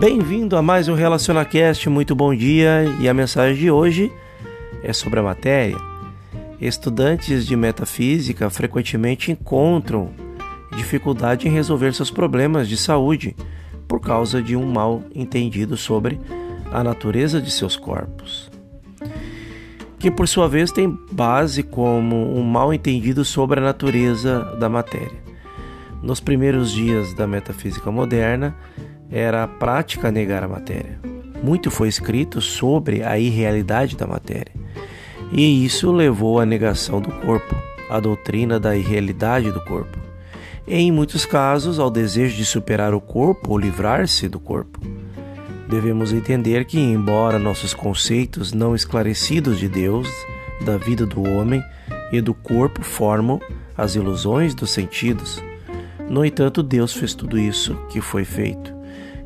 Bem-vindo a mais um RelacionaCast, muito bom dia e a mensagem de hoje é sobre a matéria. Estudantes de metafísica frequentemente encontram dificuldade em resolver seus problemas de saúde por causa de um mal entendido sobre a natureza de seus corpos, que por sua vez tem base como um mal entendido sobre a natureza da matéria. Nos primeiros dias da metafísica moderna, era a prática negar a matéria. Muito foi escrito sobre a irrealidade da matéria, e isso levou à negação do corpo, à doutrina da irrealidade do corpo. E, em muitos casos, ao desejo de superar o corpo ou livrar-se do corpo. Devemos entender que, embora nossos conceitos não esclarecidos de Deus, da vida do homem e do corpo formam as ilusões dos sentidos, no entanto, Deus fez tudo isso que foi feito,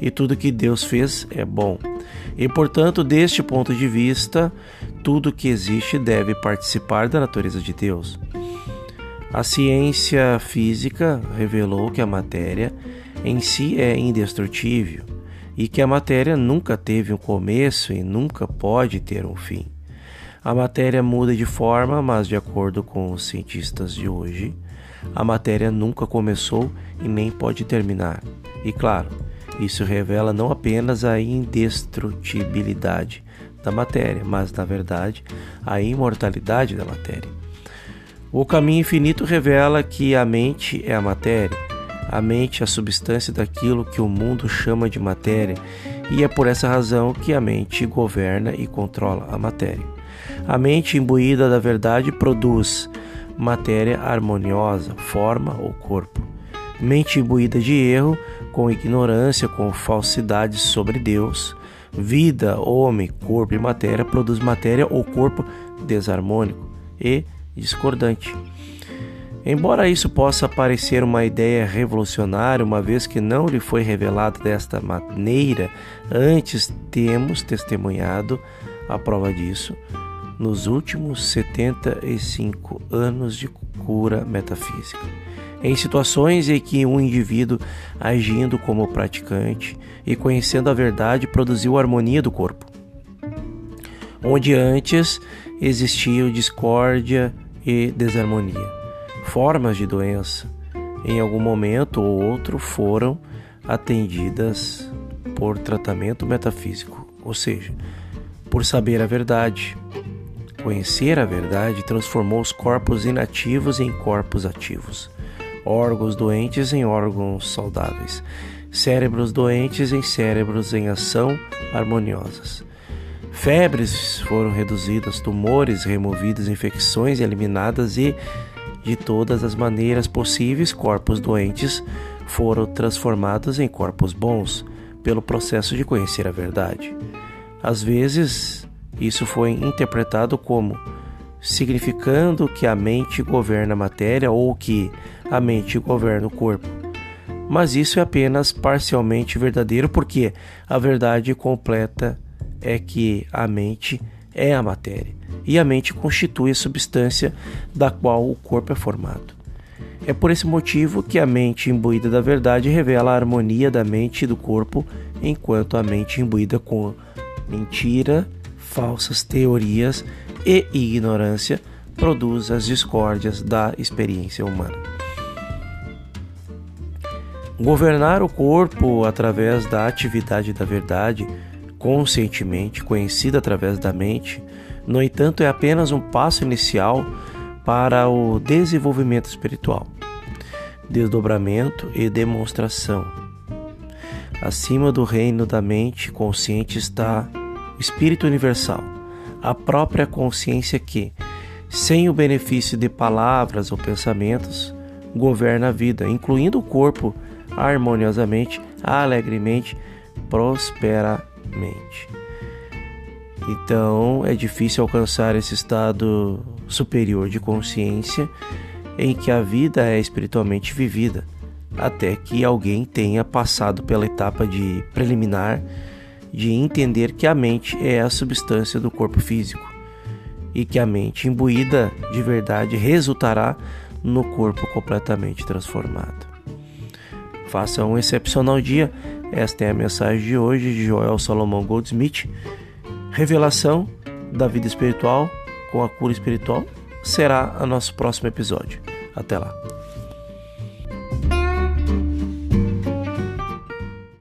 e tudo que Deus fez é bom. E, portanto, deste ponto de vista, tudo que existe deve participar da natureza de Deus. A ciência física revelou que a matéria em si é indestrutível e que a matéria nunca teve um começo e nunca pode ter um fim. A matéria muda de forma, mas de acordo com os cientistas de hoje, a matéria nunca começou e nem pode terminar. E claro, isso revela não apenas a indestrutibilidade da matéria, mas na verdade a imortalidade da matéria. O caminho infinito revela que a mente é a matéria, a mente é a substância daquilo que o mundo chama de matéria, e é por essa razão que a mente governa e controla a matéria. A mente imbuída da verdade produz matéria harmoniosa, forma ou corpo. Mente imbuída de erro, com ignorância, com falsidades sobre Deus. Vida, homem, corpo e matéria produz matéria ou corpo desarmônico e discordante. Embora isso possa parecer uma ideia revolucionária, uma vez que não lhe foi revelado desta maneira, antes temos testemunhado a prova disso nos últimos 75 anos de cura metafísica. Em situações em que um indivíduo, agindo como praticante e conhecendo a verdade, produziu a harmonia do corpo, onde antes existia discórdia e desarmonia, formas de doença, em algum momento ou outro foram atendidas por tratamento metafísico, ou seja, por saber a verdade, Conhecer a verdade transformou os corpos inativos em corpos ativos, órgãos doentes em órgãos saudáveis, cérebros doentes em cérebros em ação harmoniosas. Febres foram reduzidas, tumores removidos, infecções eliminadas e, de todas as maneiras possíveis, corpos doentes foram transformados em corpos bons pelo processo de conhecer a verdade. Às vezes, isso foi interpretado como significando que a mente governa a matéria ou que a mente governa o corpo. Mas isso é apenas parcialmente verdadeiro, porque a verdade completa é que a mente é a matéria e a mente constitui a substância da qual o corpo é formado. É por esse motivo que a mente imbuída da verdade revela a harmonia da mente e do corpo, enquanto a mente imbuída com mentira falsas teorias e ignorância produz as discórdias da experiência humana. Governar o corpo através da atividade da verdade, conscientemente conhecida através da mente, no entanto, é apenas um passo inicial para o desenvolvimento espiritual, desdobramento e demonstração. Acima do reino da mente consciente está Espírito Universal, a própria consciência que, sem o benefício de palavras ou pensamentos, governa a vida, incluindo o corpo, harmoniosamente, alegremente, prosperamente. Então é difícil alcançar esse estado superior de consciência em que a vida é espiritualmente vivida, até que alguém tenha passado pela etapa de preliminar de entender que a mente é a substância do corpo físico e que a mente imbuída de verdade resultará no corpo completamente transformado. Faça um excepcional dia. Esta é a mensagem de hoje de Joel Salomão Goldsmith. Revelação da vida espiritual com a cura espiritual será o nosso próximo episódio. Até lá.